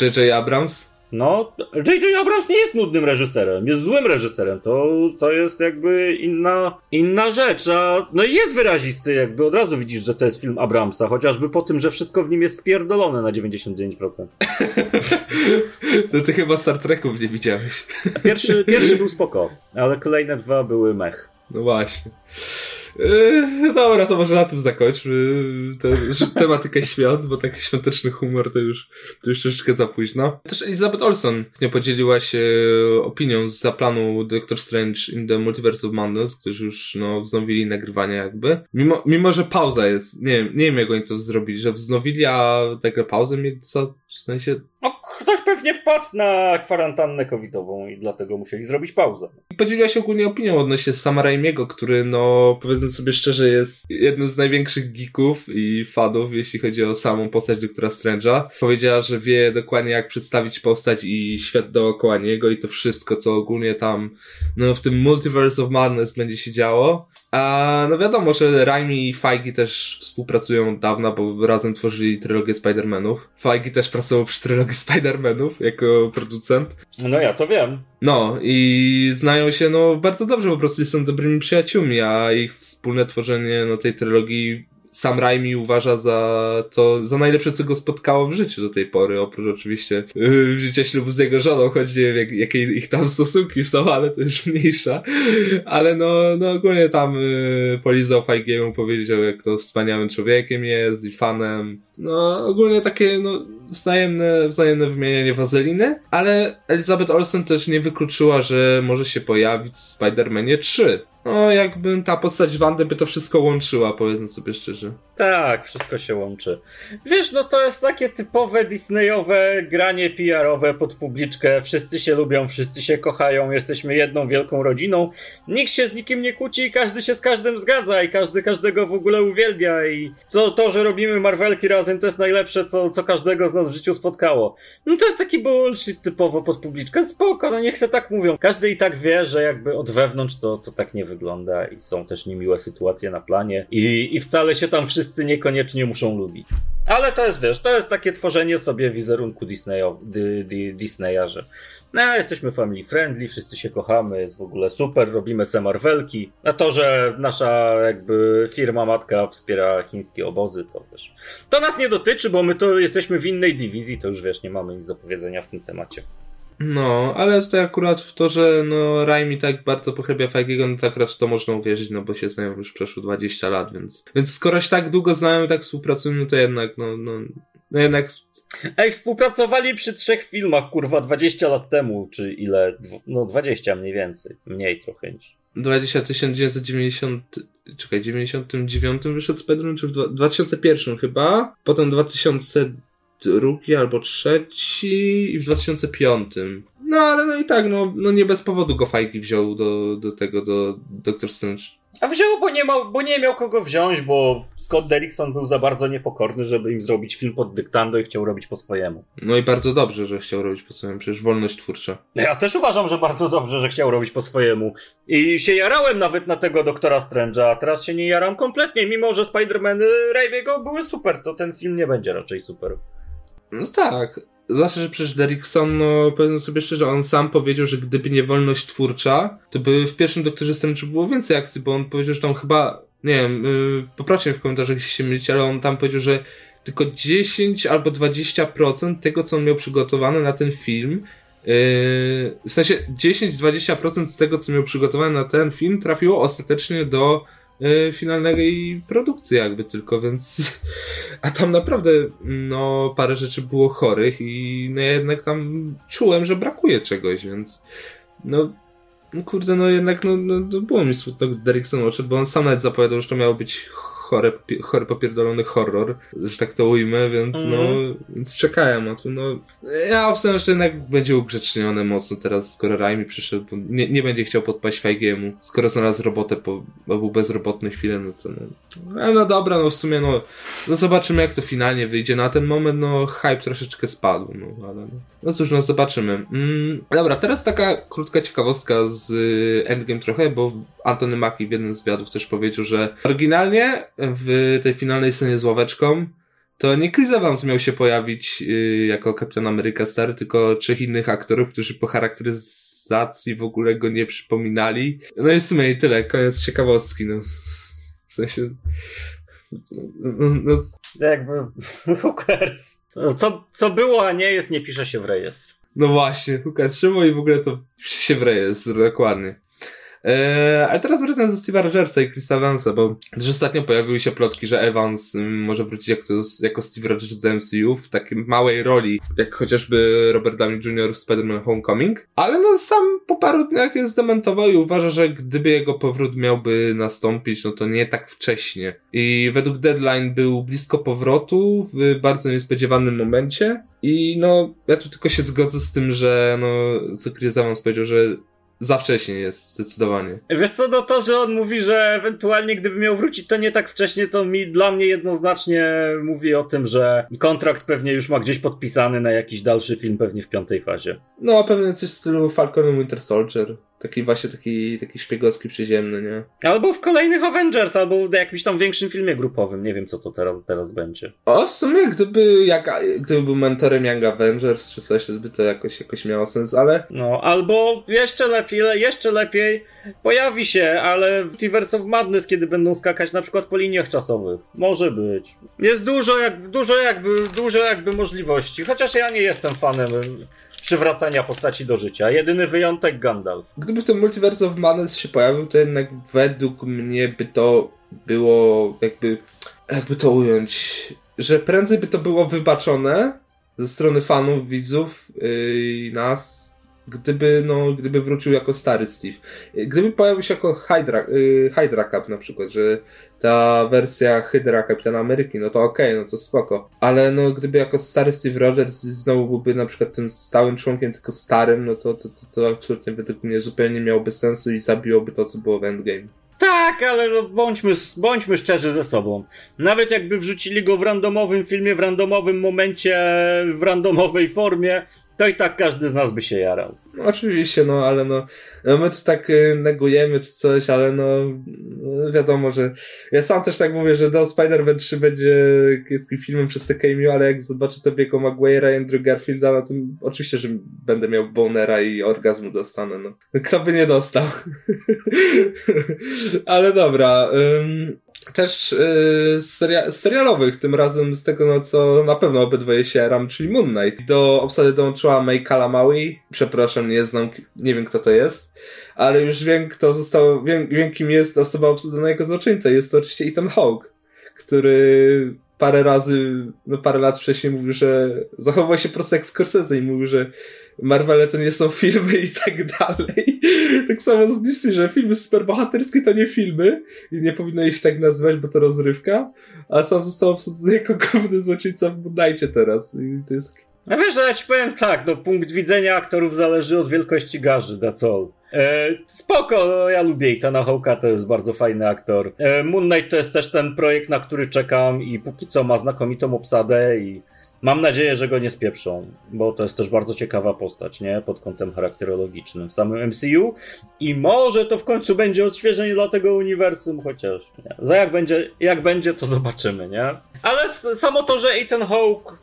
J.J. Abrams? No, J.J. Abrams nie jest nudnym reżyserem, jest złym reżyserem. To, to jest jakby inna, inna rzecz. A, no i jest wyrazisty, jakby od razu widzisz, że to jest film Abramsa, chociażby po tym, że wszystko w nim jest spierdolone na 99%. to ty chyba Star Treków nie widziałeś. Pierwszy, pierwszy był spoko, ale kolejne dwa były mech. No właśnie. Yy, dobra, to może na tym zakończmy tę tematykę świąt, bo taki świąteczny humor to już, to już troszeczkę za późno. Też Elizabeth Olsen nie podzieliła się opinią z zaplanu Doctor Strange in the Multiverse of Madness, którzy już no, wznowili nagrywanie jakby. Mimo, mimo, że pauza jest, nie wiem, nie wiem jak oni to zrobili, że wznowili, a taką pauzę mieli co, w sensie... No, ktoś pewnie wpadł na kwarantannę covidową i dlatego musieli zrobić pauzę. Podzieliła się ogólnie opinią odnośnie Sama Raimiego, który no, powiedzmy sobie szczerze, jest jednym z największych geeków i fanów, jeśli chodzi o samą postać doktora Strange'a. Powiedziała, że wie dokładnie jak przedstawić postać i świat dookoła niego i to wszystko, co ogólnie tam no, w tym Multiverse of Madness będzie się działo. A no wiadomo, że Raimi i Feige też współpracują od dawna, bo razem tworzyli trylogię Spider-Manów. Feige też pracował przy trylogii Spider-Manów jako producent. No ja to wiem. No i znają się no bardzo dobrze, po prostu są dobrymi przyjaciółmi, a ich wspólne tworzenie no, tej trylogii sam Raimi uważa za to, za najlepsze, co go spotkało w życiu do tej pory, oprócz oczywiście yy, życia ślubu z jego żoną, choć nie wiem, jak, jakie ich tam stosunki są, ale to już mniejsza. Ale no, no ogólnie tam yy, polizał Feigiemu, powiedział, jak to wspaniałym człowiekiem jest i fanem. No, ogólnie takie, no, wzajemne, wzajemne wymienianie wazeliny, ale Elizabeth Olsen też nie wykluczyła, że może się pojawić w Spider-Manie 3 no jakby ta postać Wandy by to wszystko łączyła, powiedzmy sobie szczerze. Tak, wszystko się łączy. Wiesz, no to jest takie typowe Disneyowe granie PR-owe pod publiczkę. Wszyscy się lubią, wszyscy się kochają, jesteśmy jedną wielką rodziną. Nikt się z nikim nie kłóci, każdy się z każdym zgadza i każdy każdego w ogóle uwielbia i to, to że robimy Marvelki razem to jest najlepsze, co, co każdego z nas w życiu spotkało. No to jest taki bullshit typowo pod publiczkę. Spoko, no niech se tak mówią. Każdy i tak wie, że jakby od wewnątrz to, to tak nie wygląda i są też niemiłe sytuacje na planie i, i wcale się tam wszyscy niekoniecznie muszą lubić. Ale to jest, wiesz, to jest takie tworzenie sobie wizerunku Disneya, di, że no, jesteśmy family friendly, wszyscy się kochamy, jest w ogóle super, robimy se Marvelki. A to, że nasza jakby firma matka wspiera chińskie obozy, to też. To nas nie dotyczy, bo my to jesteśmy w innej dywizji, to już wiesz, nie mamy nic do powiedzenia w tym temacie. No, ale tutaj akurat w to, że no Raimi tak bardzo pochlebia Feigiego, no tak raz w to można uwierzyć, no bo się znają już przeszło 20 lat, więc więc skoro się tak długo znają i tak współpracują, no to jednak, no, no, no jednak... Ej, współpracowali przy trzech filmach, kurwa, 20 lat temu, czy ile? No 20 mniej więcej, mniej trochę niż. 20 1990, czekaj, 99 wyszedł Spider-Man, czy w 2001 chyba, potem 2000 drugi albo trzeci i w 2005. No ale no i tak, no, no nie bez powodu go Fajki wziął do, do tego, do Doctor Strange. A wziął, bo nie, ma, bo nie miał kogo wziąć, bo Scott Derrickson był za bardzo niepokorny, żeby im zrobić film pod dyktando i chciał robić po swojemu. No i bardzo dobrze, że chciał robić po swojemu, przecież wolność twórcza. Ja też uważam, że bardzo dobrze, że chciał robić po swojemu. I się jarałem nawet na tego Doktora Strange'a, a teraz się nie jaram kompletnie, mimo że Spider-Man Raimiego były super, to ten film nie będzie raczej super. No tak. Zwłaszcza, że przecież Derrickson, no powiedzmy sobie szczerze, on sam powiedział, że gdyby nie wolność twórcza, to by w pierwszym Doktorze Strange było więcej akcji, bo on powiedział, że tam chyba, nie wiem, yy, poprawcie w komentarzach, jeśli się mylicie, ale on tam powiedział, że tylko 10 albo 20% tego, co on miał przygotowane na ten film, yy, w sensie 10-20% z tego, co miał przygotowane na ten film, trafiło ostatecznie do finalnej produkcji jakby tylko, więc a tam naprawdę no parę rzeczy było chorych i no jednak tam czułem, że brakuje czegoś, więc no, no kurde, no jednak no, no, było mi smutno, gdy Derrickson odszedł, bo on sam nawet zapowiadał, że to miało być chory, chory popierdolony horror, że tak to ujmę, więc mm. no, mhm. więc czekałem, a tu no, ja obstawiam, że jednak będzie ugrzeczniony mocno teraz, skoro Raimi przyszedł, bo nie, nie będzie chciał podpaść Feigiemu, skoro znalazł robotę, po, bo był bezrobotny chwilę, no to no, ale no dobra, no w sumie no, no zobaczymy jak to finalnie wyjdzie, na ten moment no hype troszeczkę spadł, no ale no, no cóż, no zobaczymy. Mm, dobra, teraz taka krótka ciekawostka z Endgame trochę, bo Antony Mackie w jednym z wywiadów też powiedział, że oryginalnie w tej finalnej scenie z ławeczką to nie Chris Evans miał się pojawić yy, jako Kapitan Ameryka Stary, tylko trzech innych aktorów, którzy po charakteryzacji w ogóle go nie przypominali. No i w sumie i tyle, koniec ciekawostki, no. W sensie... No, no. Jakby, who cares? Co, co było, a nie jest, nie pisze się w rejestr. No właśnie, cares? Czemu i w ogóle to pisze się w rejestr, dokładnie. Eee, ale teraz wracam ze Steve'a Rogersa i Chrisa Evansa, bo też ostatnio pojawiły się plotki, że Evans mm, może wrócić jako, jako Steve Rogers do MCU w takiej małej roli, jak chociażby Robert Downey Jr. w Spider-Man Homecoming. Ale no sam po paru dniach jest zdementował i uważa, że gdyby jego powrót miałby nastąpić, no to nie tak wcześnie. I według Deadline był blisko powrotu w bardzo niespodziewanym momencie. I no, ja tu tylko się zgodzę z tym, że no, co Chris Evans powiedział, że za wcześnie jest, zdecydowanie. Wiesz co, no to, że on mówi, że ewentualnie gdyby miał wrócić, to nie tak wcześnie, to mi dla mnie jednoznacznie mówi o tym, że kontrakt pewnie już ma gdzieś podpisany na jakiś dalszy film, pewnie w piątej fazie. No, a pewnie coś w stylu Falcon Winter Soldier. Taki właśnie taki, taki szpiegowski przyziemny, nie? Albo w kolejnych Avengers, albo w jakimś tam większym filmie grupowym. Nie wiem, co to teraz, teraz będzie. O, w sumie, gdyby, jak, gdyby był mentorem Young Avengers, czy coś, to by to jakoś, jakoś miało sens, ale... No, albo jeszcze lepiej, jeszcze lepiej pojawi się, ale w Multiverse of Madness, kiedy będą skakać na przykład po liniach czasowych. Może być. Jest dużo, jak, dużo jakby, dużo jakby możliwości, chociaż ja nie jestem fanem przywracania postaci do życia. Jedyny wyjątek Gandalf. Gdyby ten Multiverse of Madness się pojawił, to jednak według mnie by to było jakby, jakby to ująć, że prędzej by to było wybaczone ze strony fanów, widzów i yy, nas, gdyby, no, gdyby wrócił jako stary Steve. Gdyby pojawił się jako Hydra, yy, Hydra Cup na przykład, że ta wersja Hydra Kapitana Ameryki, no to okej, okay, no to spoko. Ale no, gdyby jako stary Steve Rogers znowu byłby na przykład tym stałym członkiem, tylko starym, no to, to, to, to absolutnie według mnie zupełnie miałoby sensu i zabiłoby to, co było w Endgame. Tak, ale no bądźmy, bądźmy szczerzy ze sobą. Nawet jakby wrzucili go w randomowym filmie, w randomowym momencie, w randomowej formie, to i tak każdy z nas by się jarał. No, oczywiście, no ale no, no my tu tak y, negujemy czy coś, ale no, no, wiadomo, że ja sam też tak mówię, że do Spider-Man 3 będzie filmem przez cameo, ale jak zobaczę Tobiego Maguire'a i Andrew Garfielda, no to oczywiście, że będę miał bonera i orgazmu dostanę, no. Kto by nie dostał? ale dobra, też yy, seria serialowych, tym razem z tego, no co na pewno obydwoje się jaram, czyli Moon Knight. Do obsady dołączyła May Kalamaui, przepraszam, nie znam, nie wiem kto to jest, ale już wiem kto został, wiem, wiem kim jest osoba obsadzona jako złoczyńca, jest to oczywiście Ethan Hawke, który parę razy, no parę lat wcześniej mówił, że zachował się prosto jak Scorsese i mówił, że Marvele to nie są filmy i tak dalej. Tak samo z Disney, że filmy superbohaterskie to nie filmy i nie powinno ich tak nazywać, bo to rozrywka, a sam został obsadzony jako główny złoczyńca w teraz i to jest no wiesz, że ja ci powiem tak, no punkt widzenia aktorów zależy od wielkości garzy, that's all. E, spoko, no, ja lubię Itana Hawka, to jest bardzo fajny aktor. E, Moon Knight to jest też ten projekt, na który czekam i póki co ma znakomitą obsadę i Mam nadzieję, że go nie spieprzą, bo to jest też bardzo ciekawa postać, nie? Pod kątem charakterologicznym w samym MCU. I może to w końcu będzie odświeżenie dla tego uniwersum, chociaż nie. za jak będzie, jak będzie, to zobaczymy, nie? Ale samo to, że Ethan Hawke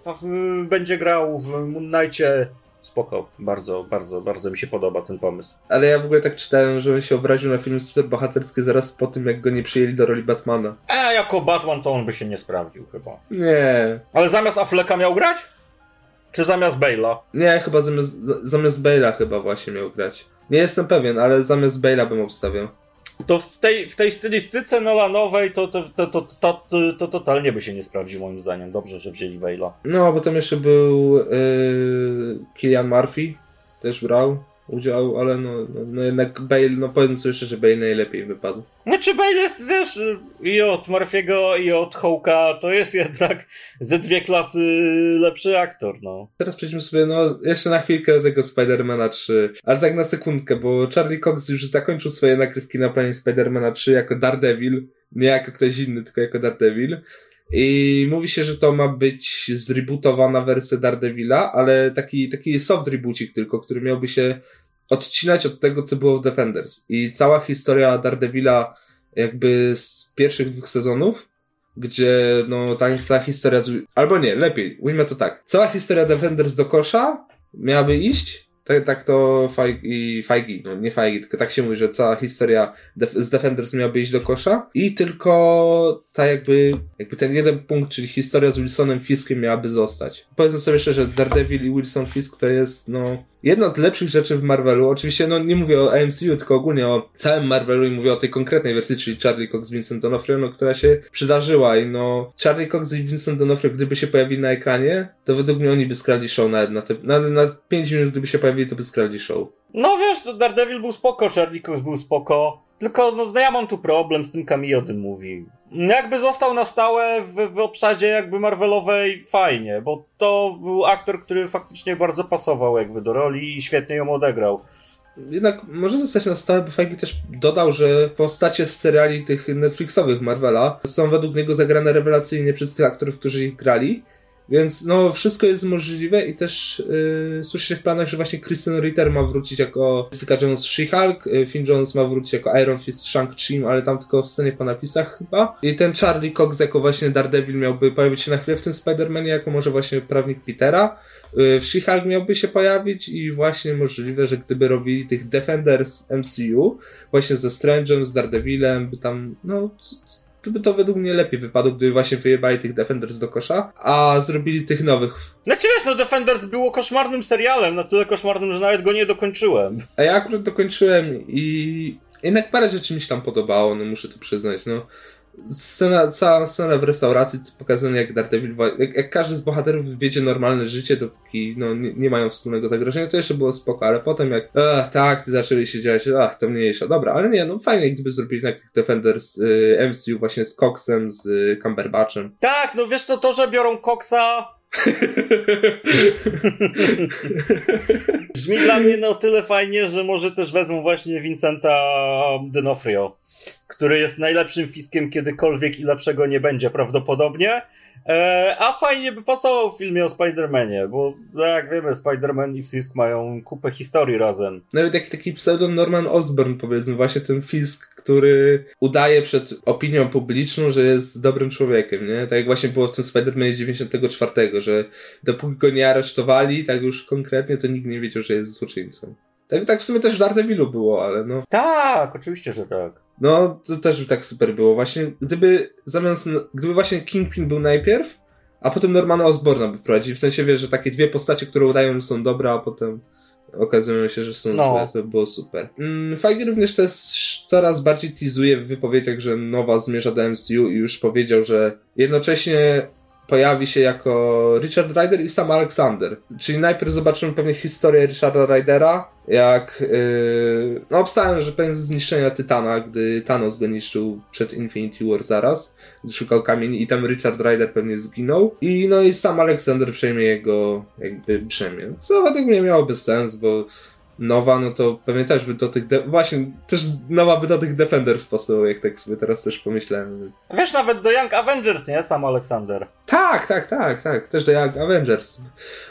będzie grał w Moon Knightie spoko, bardzo, bardzo, bardzo mi się podoba ten pomysł. Ale ja w ogóle tak czytałem, że on się obraził na film superbohaterski zaraz po tym, jak go nie przyjęli do roli Batmana. A jako Batman to on by się nie sprawdził chyba. Nie. Ale zamiast Afflecka miał grać? Czy zamiast Bale'a? Nie, chyba zamiast, zamiast Bale'a chyba właśnie miał grać. Nie jestem pewien, ale zamiast Bale'a bym obstawiał to w tej, w tej stylistyce Nolanowej to, to, to, to, to, to, to totalnie by się nie sprawdził moim zdaniem. Dobrze, że wzięli Bale'a. No, bo tam jeszcze był yy, Killian Murphy, też brał udział, ale no, no, no jednak Bale, no powiedzmy sobie szczerze, Bale najlepiej wypadł. Znaczy Bale jest, wiesz, i od Murphy'ego i od Hołka to jest jednak ze dwie klasy lepszy aktor, no. Teraz przejdźmy sobie, no, jeszcze na chwilkę do tego Spidermana 3, ale tak na sekundkę, bo Charlie Cox już zakończył swoje nagrywki na planie Spidermana 3 jako Daredevil, nie jako ktoś inny, tylko jako Daredevil. I mówi się, że to ma być zrebootowana wersja Daredevila, ale taki, taki soft rebootik tylko, który miałby się odcinać od tego, co było w Defenders. I cała historia Daredevila jakby z pierwszych dwóch sezonów, gdzie no ta cała historia, z... albo nie, lepiej, ujmę to tak. Cała historia Defenders do kosza miałaby iść, tak, tak to Feige, Feige, no nie Feige, tylko tak się mówi, że cała historia def z Defenders miałaby iść do kosza i tylko ta jakby, jakby ten jeden punkt, czyli historia z Wilsonem Fiskiem miałaby zostać. Powiedzmy sobie szczerze, że Daredevil i Wilson Fisk to jest, no, jedna z lepszych rzeczy w Marvelu. Oczywiście, no, nie mówię o MCU, tylko ogólnie o całym Marvelu i mówię o tej konkretnej wersji, czyli Charlie Cox, Vincent D'Onofrio, no, która się przydarzyła i no, Charlie Cox i Vincent D'Onofrio, gdyby się pojawili na ekranie, to według mnie oni by skradli show na, na, te, na, na 5 minut, gdyby się pojawili, to by skradli show. No wiesz, to Daredevil był spoko, Charlie Cox był spoko, tylko no, no ja mam tu problem z tym Camille o tym mówi. Jakby został na stałe w, w obsadzie jakby Marvelowej fajnie, bo to był aktor, który faktycznie bardzo pasował jakby do roli i świetnie ją odegrał. Jednak może zostać na stałe, bo Feige też dodał, że postacie z seriali tych Netflixowych Marvela są według niego zagrane rewelacyjnie przez tych aktorów, którzy ich grali. Więc no, wszystko jest możliwe i też yy, słyszy się w planach, że właśnie Kristen Ritter ma wrócić jako Jessica Jones w She-Hulk, yy, Finn Jones ma wrócić jako Iron Fist w Shang-Chi, ale tam tylko w scenie po napisach chyba. I ten Charlie Cox jako właśnie Daredevil miałby pojawić się na chwilę w tym Spider-Manie, jako może właśnie prawnik Petera. Yy, w She-Hulk miałby się pojawić i właśnie możliwe, że gdyby robili tych Defenders MCU, właśnie ze Strange'em, z Daredevilem, by tam, no to by to według mnie lepiej wypadło, gdyby właśnie wyjebali tych Defenders do kosza, a zrobili tych nowych. Znaczy wiesz, no Defenders było koszmarnym serialem, na tyle koszmarnym, że nawet go nie dokończyłem. A ja akurat dokończyłem i jednak parę rzeczy mi się tam podobało, no muszę to przyznać, no scena, cała scena w restauracji pokazana jak Daredevil, jak, jak każdy z bohaterów wiedzie normalne życie, dopóki no, nie, nie, mają wspólnego zagrożenia, to jeszcze było spoko, ale potem jak ach, tak, zaczęli się dziać, ach, to mniejsza. Dobra, ale nie, no fajnie, gdyby zrobili tak Defenders y, MCU właśnie z Coxem, z y, Cumberbatchem. Tak, no wiesz co, to, że biorą Coxa Brzmi dla mnie na tyle fajnie, że może też wezmą właśnie Vincenta D'Onofrio który jest najlepszym fiskiem kiedykolwiek i lepszego nie będzie prawdopodobnie. E, a fajnie by pasował w filmie o Spider-Manie, bo no jak wiemy, Spider-Man i Fisk mają kupę historii razem. Nawet taki, taki pseudon Norman Osborn, powiedzmy, właśnie ten Fisk, który udaje przed opinią publiczną, że jest dobrym człowiekiem, nie? Tak jak właśnie było w tym Spider-Manie z 94, że dopóki go nie aresztowali, tak już konkretnie, to nikt nie wiedział, że jest złoczyńcą. Tak, tak w sumie też w Daredevilu było, ale no. Tak, oczywiście, że tak. No, to też by tak super było. Właśnie, gdyby zamiast, gdyby właśnie Kingpin był najpierw, a potem Normana Osborna by prowadził. W sensie, wiesz, że takie dwie postacie, które udają, są dobre, a potem okazują się, że są no. złe, to by było super. Mm, Feige również też coraz bardziej teasuje w wypowiedziach, że nowa zmierza do MCU i już powiedział, że jednocześnie pojawi się jako Richard Rider i Sam Alexander. Czyli najpierw zobaczymy pewnie historię Richarda Rydera, jak yy, no obstałem, że pewnie zniszczenia Tytana, gdy Thanos go niszczył przed Infinity War zaraz, szukał kamieni i tam Richard Rider pewnie zginął i no i Sam Alexander przejmie jego jakby brzemię. Co według mnie miałoby sens, bo nowa, no to pewnie też by do tych, de- właśnie, też nowa by do tych Defenders pasował, jak tak sobie teraz też pomyślałem. Więc... Wiesz, nawet do Young Avengers, nie? Sam Alexander. Tak, tak, tak, tak, też do Young Avengers.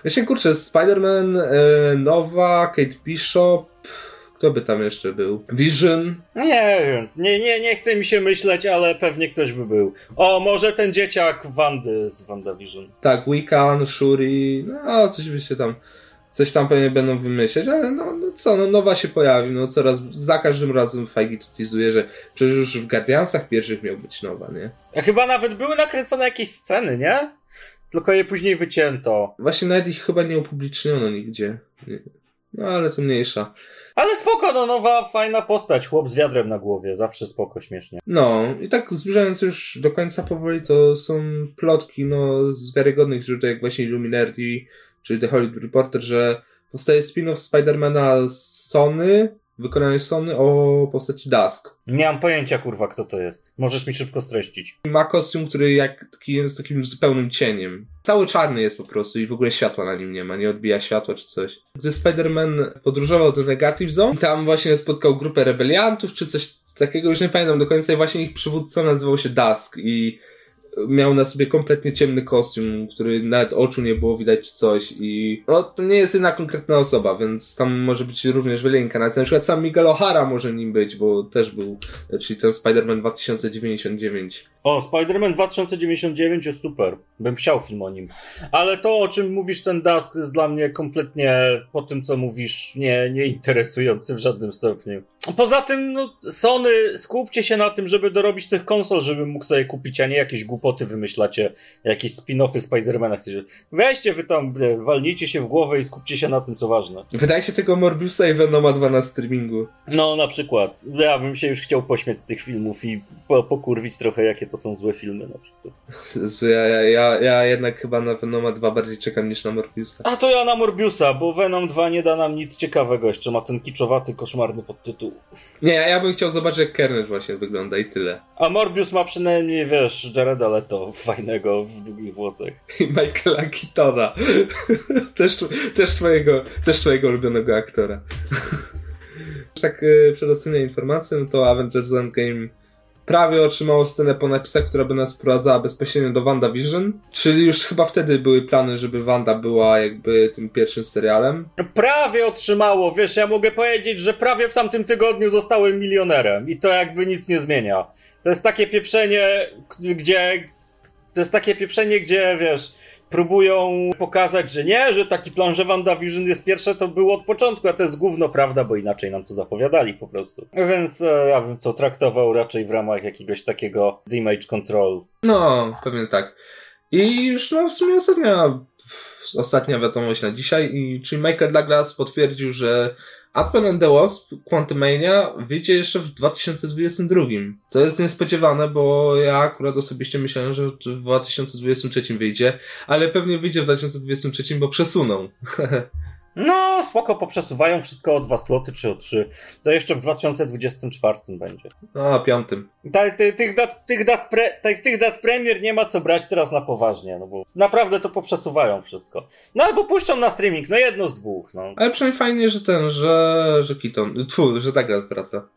Właśnie, kurczę, Spider-Man, e, nowa, Kate Bishop, kto by tam jeszcze był? Vision? Nie wiem, nie, nie, nie chce mi się myśleć, ale pewnie ktoś by był. O, może ten dzieciak Wandy z WandaVision. Tak, Wiccan, Shuri, no coś by się tam coś tam pewnie będą wymyśleć, ale no, no co, no nowa się pojawi, no coraz, za każdym razem Feige tutizuje, że przecież już w Guardiansach pierwszych miał być nowa, nie? A chyba nawet były nakręcone jakieś sceny, nie? Tylko je później wycięto. Właśnie nawet ich chyba nie upubliczniono nigdzie. No ale to mniejsza. Ale spoko, no nowa, fajna postać, chłop z wiadrem na głowie, zawsze spoko, śmiesznie. No, i tak zbliżając już do końca powoli, to są plotki, no, z wiarygodnych źródeł, jak właśnie Illuminati, czyli The Hollywood Reporter, że powstaje spin-off Spidermana z Sony, wykonany Sony o postaci Dusk. Nie mam pojęcia, kurwa, kto to jest. Możesz mi szybko streścić. Ma kostium, który jak taki jest takim zupełnym cieniem. Cały czarny jest po prostu i w ogóle światła na nim nie ma, nie odbija światła czy coś. Gdy Spider-Man podróżował do Negative Zone, tam właśnie spotkał grupę rebeliantów czy coś takiego, już nie pamiętam do końca i właśnie ich przywódca nazywał się Dusk i miał na sobie kompletnie ciemny kostium, który nawet oczu nie było widać coś i no to nie jest jedna konkretna osoba, więc tam może być również wiele inkarnacji. Na przykład sam Miguel O'Hara może nim być, bo też był, czyli ten Spider-Man 2099. O, Spider-Man 2099 jest super. Bym chciał film o nim. Ale to, o czym mówisz, ten Dusk jest dla mnie kompletnie po tym, co mówisz, nie, nie interesujący w żadnym stopniu. Poza tym, no, Sony, skupcie się na tym, żeby dorobić tych konsol, żeby mógł sobie kupić, a nie jakieś głupoty wymyślacie, jakieś spin-offy Spidermana chcecie. Weźcie wy tam, walnijcie się w głowę i skupcie się na tym, co ważne. Wydaje się tego Morbiusa i Venoma 2 na streamingu. No, na przykład. Ja bym się już chciał pośmiać z tych filmów i po, pokurwić trochę, jakie to są złe filmy na przykład. Ja, ja, ja, ja jednak chyba na Venoma 2 bardziej czekam niż na Morbiusa. A to ja na Morbiusa, bo Venom 2 nie da nam nic ciekawego, jeszcze ma ten kiczowaty, koszmarny podtytuł. Nie, ja bym chciał zobaczyć jak Carnage właśnie wygląda i tyle. A Morbius ma przynajmniej, wiesz, Jareda Leto fajnego w długich włosach. I Michaela Keatona. też, też, twojego, też twojego ulubionego aktora. tak yy, przedostatnia informacja, no to Avengers Endgame prawie otrzymało scenę po napisach, która by nas wprowadzała bezpośrednio do WandaVision. Czyli już chyba wtedy były plany, żeby Wanda była jakby tym pierwszym serialem. Prawie otrzymało, wiesz, ja mogę powiedzieć, że prawie w tamtym tygodniu zostałem milionerem i to jakby nic nie zmienia. To jest takie pieprzenie, gdzie... To jest takie pieprzenie, gdzie, wiesz próbują pokazać, że nie, że taki plan, że WandaVision jest pierwsze, to było od początku, a to jest gówno prawda, bo inaczej nam to zapowiadali po prostu. Więc e, ja bym to traktował raczej w ramach jakiegoś takiego damage control. No, pewnie tak. I już no, w sumie ostatnia, ostatnia wiadomość na dzisiaj, i, czyli Michael Douglas potwierdził, że Ant-Man and the Wasp Quantumania wyjdzie jeszcze w 2022. Co jest niespodziewane, bo ja akurat osobiście myślałem, że w 2023 wyjdzie, ale pewnie wyjdzie w 2023, bo przesuną. No, spoko, poprzesuwają wszystko o dwa sloty czy o trzy. To jeszcze w 2024 będzie. No, a piątym. Ta, ty, tych, dat, tych, dat pre, tych, tych dat premier nie ma co brać teraz na poważnie, no bo naprawdę to poprzesuwają wszystko. No albo puszczą na streaming, no jedno z dwóch, no. Ale przynajmniej fajnie, że ten, że, że Keaton, tfu, że Douglas wraca.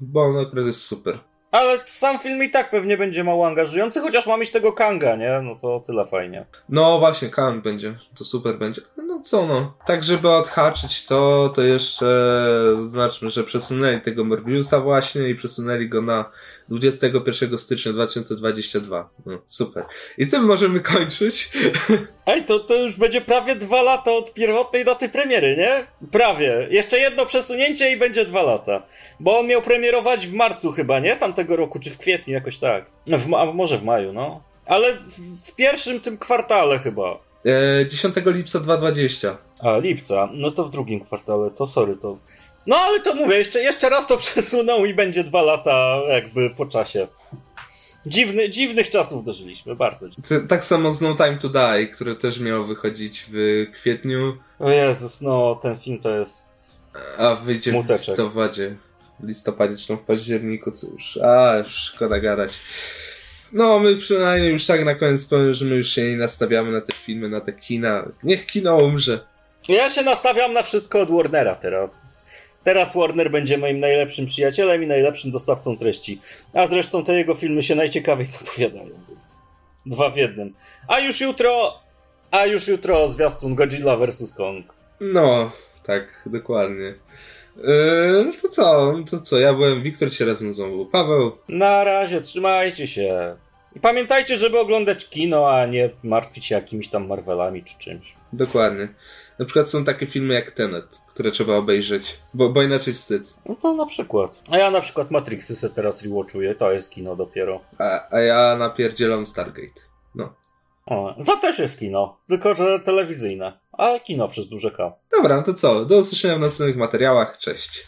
Bo on akurat jest super. Ale sam film i tak pewnie będzie mało angażujący, chociaż ma mieć tego Kanga, nie? No to tyle fajnie. No właśnie, Kang będzie. To super będzie. No co no. Tak, żeby odhaczyć to, to jeszcze znaczmy, że przesunęli tego Morbiusa właśnie i przesunęli go na 21 stycznia 2022. No, super. I tym możemy kończyć. Ej, to, to już będzie prawie dwa lata od pierwotnej daty premiery, nie? Prawie. Jeszcze jedno przesunięcie i będzie dwa lata. Bo on miał premierować w marcu chyba, nie? Tamtego roku, czy w kwietniu, jakoś tak. W ma- może w maju, no. Ale w, w pierwszym tym kwartale chyba. E, 10 lipca 2020. A, lipca. No to w drugim kwartale, to sorry, to... No ale to mówię, jeszcze, jeszcze raz to przesuną i będzie dwa lata jakby po czasie. Dziwny, dziwnych czasów dożyliśmy, bardzo. Tak samo z No Time to Die, które też miało wychodzić w kwietniu. O Jezus, no ten film to jest... A wyjdzie Smuteczek. w listopadzie. W listopadzie czy w październiku, cóż. A, już szkoda gadać. No, my przynajmniej już tak na koniec powiem, że my już się nie nastawiamy na te filmy, na te kina. Niech kino umrze. Ja się nastawiam na wszystko od Warnera teraz. Teraz Warner będzie moim najlepszym przyjacielem i najlepszym dostawcą treści. A zresztą te jego filmy się najciekawiej zapowiadają, więc dwa w jednym. A już jutro, a już jutro zwiastun Godzilla vs. Kong. No, tak, dokładnie. Yy, no to co, to co, ja byłem, Wiktor się razem znowu, Paweł. Na razie, trzymajcie się. I pamiętajcie, żeby oglądać kino, a nie martwić się jakimiś tam Marvelami czy czymś. Dokładnie. Na przykład są takie filmy jak Tenet, które trzeba obejrzeć, bo, bo inaczej wstyd. No to na przykład. A ja na przykład Matrixy se teraz rewatchuję, to jest kino dopiero. A, a ja napierdzielam Stargate. No. O, to też jest kino, tylko że telewizyjne, ale kino przez duże K. Dobra, no to co? Do usłyszenia w następnych materiałach. Cześć.